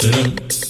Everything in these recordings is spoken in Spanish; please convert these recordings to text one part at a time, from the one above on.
Dun.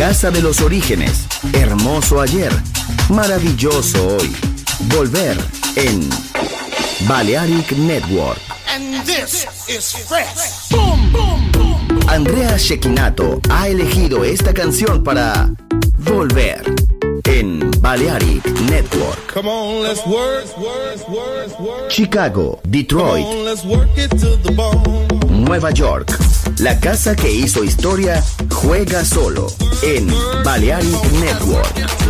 Casa de los Orígenes, hermoso ayer, maravilloso hoy. Volver en Balearic Network. And this is fresh. Andrea Shekinato ha elegido esta canción para Volver en Balearic Network. Come on, let's Chicago, Detroit, Nueva York, la casa que hizo historia juega solo en Balearic Network.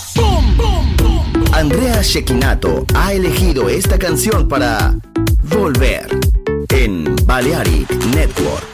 Andrea Shekinato ha elegido esta canción para Volver en Balearic Network.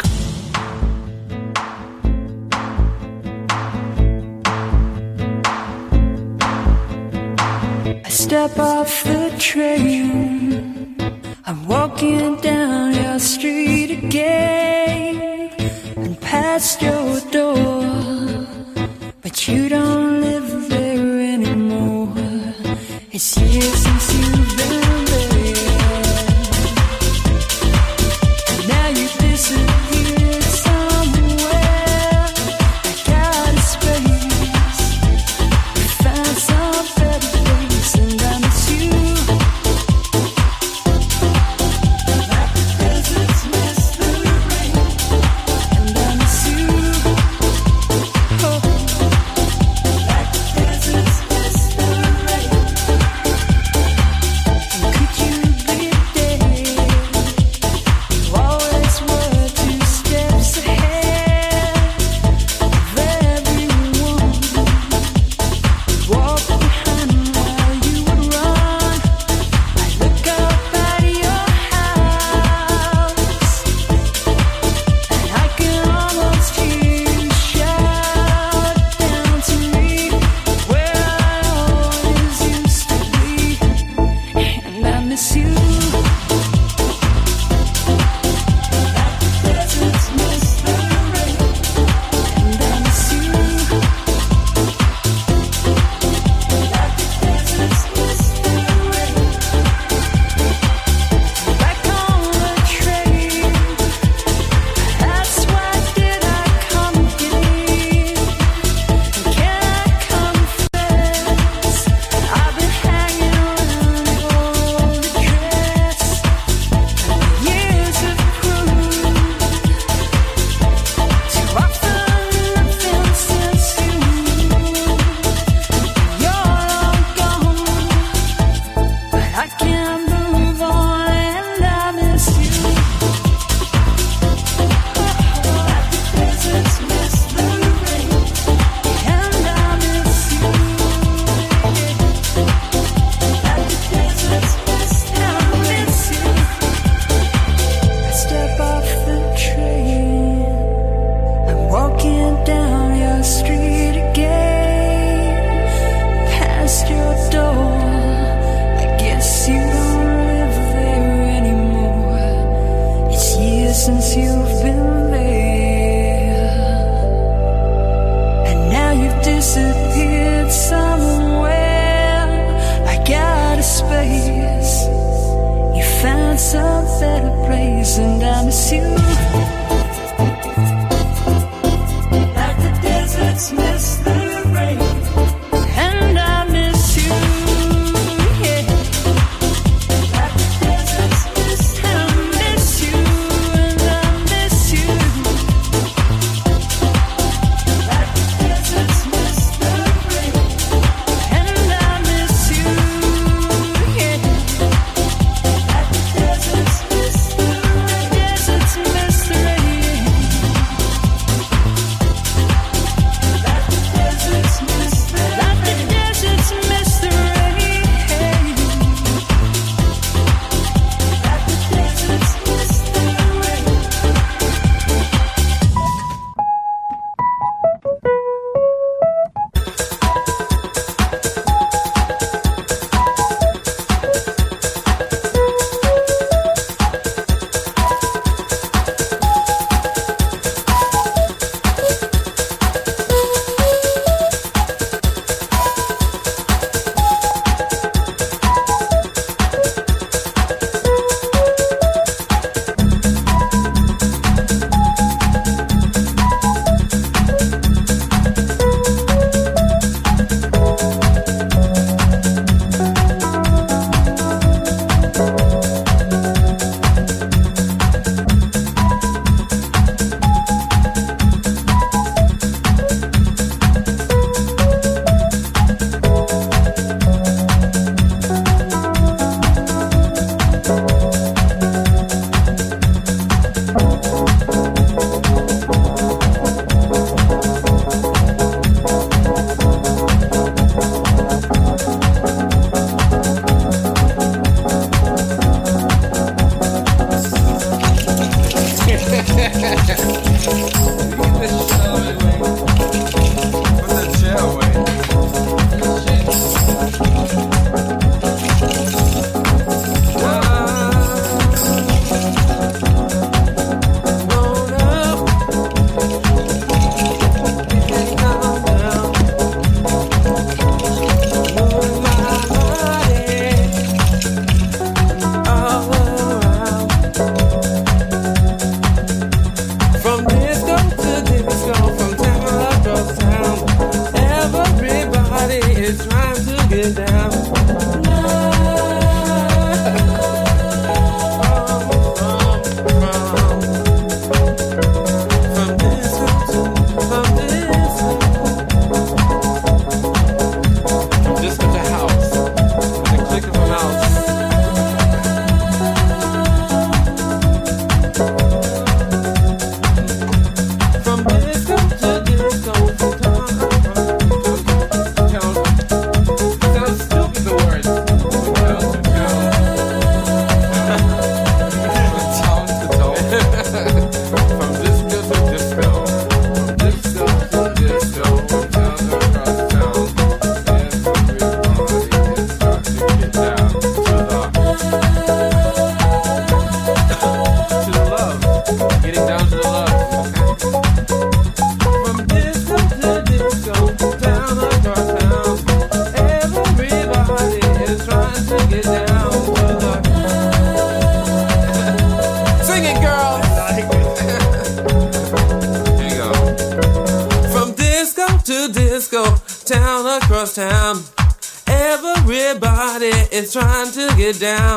down.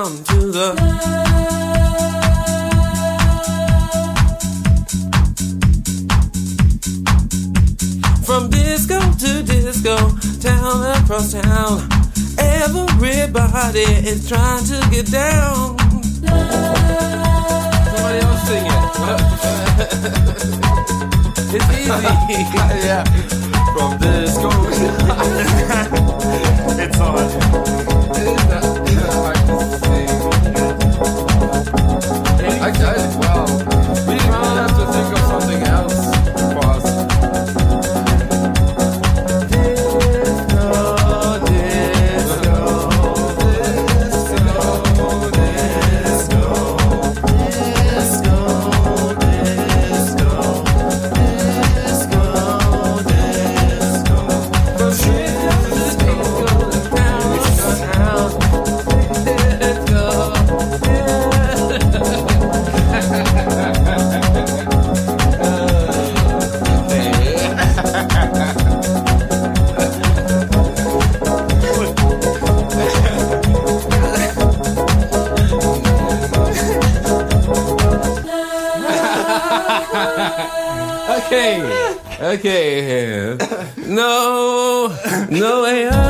No way out.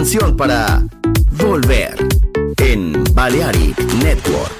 canción para volver en Balearic Network.